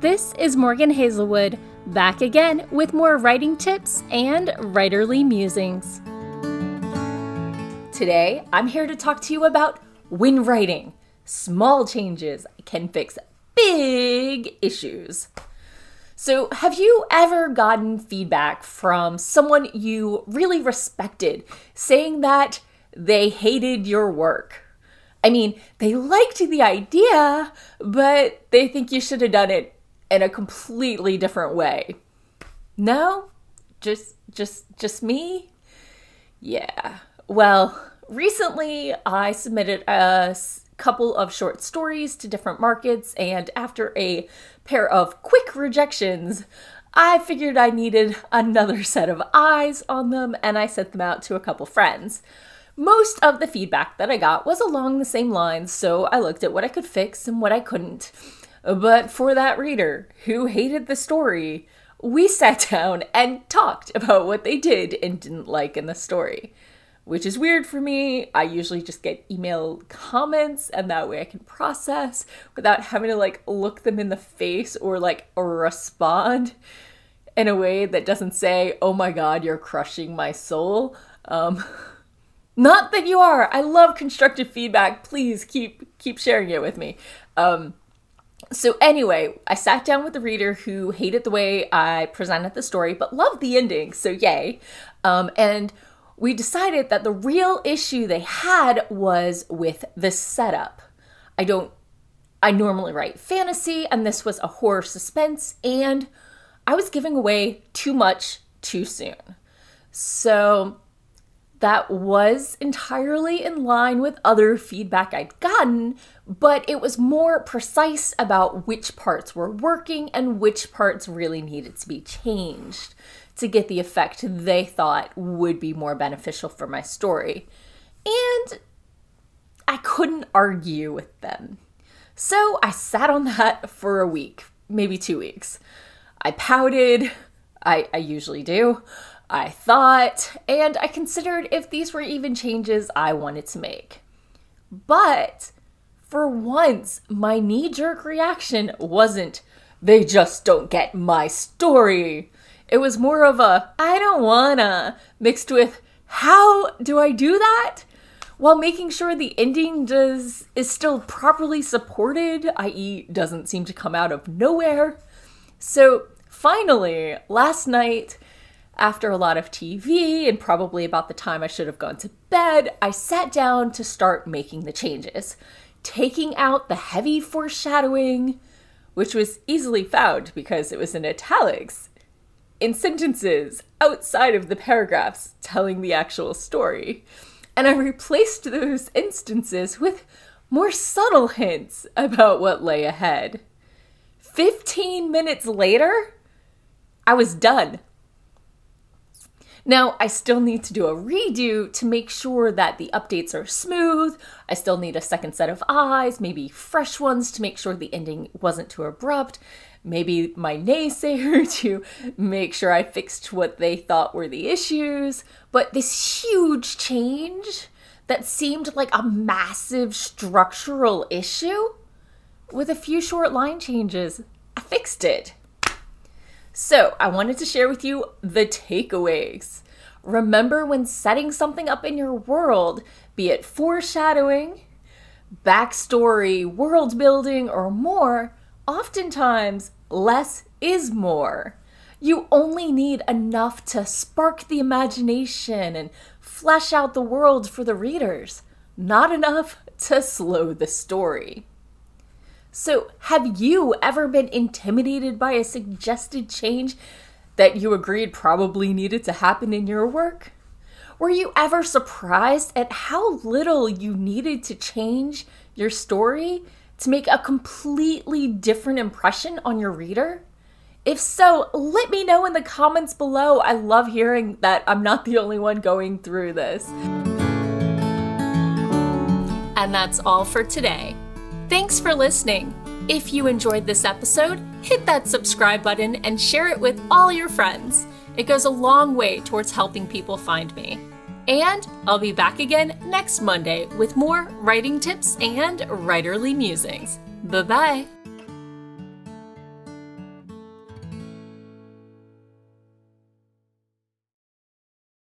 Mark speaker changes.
Speaker 1: This is Morgan Hazelwood, back again with more writing tips and writerly musings. Today, I'm here to talk to you about when writing. Small changes can fix big issues. So, have you ever gotten feedback from someone you really respected saying that they hated your work? I mean, they liked the idea, but they think you should have done it in a completely different way. No? Just just just me? Yeah. Well, recently I submitted a couple of short stories to different markets and after a pair of quick rejections, I figured I needed another set of eyes on them and I sent them out to a couple friends. Most of the feedback that I got was along the same lines, so I looked at what I could fix and what I couldn't. But for that reader who hated the story, we sat down and talked about what they did and didn't like in the story. Which is weird for me. I usually just get email comments and that way I can process without having to like look them in the face or like respond in a way that doesn't say, oh my god, you're crushing my soul. Um, not that you are. I love constructive feedback. Please keep keep sharing it with me. Um, so anyway, I sat down with the reader who hated the way I presented the story, but loved the ending. So yay! Um, and we decided that the real issue they had was with the setup. I don't. I normally write fantasy, and this was a horror suspense, and I was giving away too much too soon. So that was entirely in line with other feedback I'd gotten, but it was more precise about which parts were working and which parts really needed to be changed to get the effect they thought would be more beneficial for my story. And I couldn't argue with them. So I sat on that for a week, maybe two weeks. I pouted, I, I usually do. I thought, and I considered if these were even changes I wanted to make. But for once, my knee jerk reaction wasn't, they just don't get my story. It was more of a, I don't wanna, mixed with, how do I do that? While making sure the ending does is still properly supported, i.e., doesn't seem to come out of nowhere. So finally, last night, after a lot of TV and probably about the time I should have gone to bed, I sat down to start making the changes, taking out the heavy foreshadowing, which was easily found because it was in italics, in sentences outside of the paragraphs telling the actual story. And I replaced those instances with more subtle hints about what lay ahead. 15 minutes later, I was done. Now, I still need to do a redo to make sure that the updates are smooth. I still need a second set of eyes, maybe fresh ones to make sure the ending wasn't too abrupt. Maybe my naysayer to make sure I fixed what they thought were the issues. But this huge change that seemed like a massive structural issue, with a few short line changes, I fixed it. So, I wanted to share with you the takeaways. Remember when setting something up in your world, be it foreshadowing, backstory, world building, or more, oftentimes less is more. You only need enough to spark the imagination and flesh out the world for the readers, not enough to slow the story. So, have you ever been intimidated by a suggested change that you agreed probably needed to happen in your work? Were you ever surprised at how little you needed to change your story to make a completely different impression on your reader? If so, let me know in the comments below. I love hearing that I'm not the only one going through this. And that's all for today. Thanks for listening. If you enjoyed this episode, hit that subscribe button and share it with all your friends. It goes a long way towards helping people find me. And I'll be back again next Monday with more writing tips and writerly musings. Bye bye.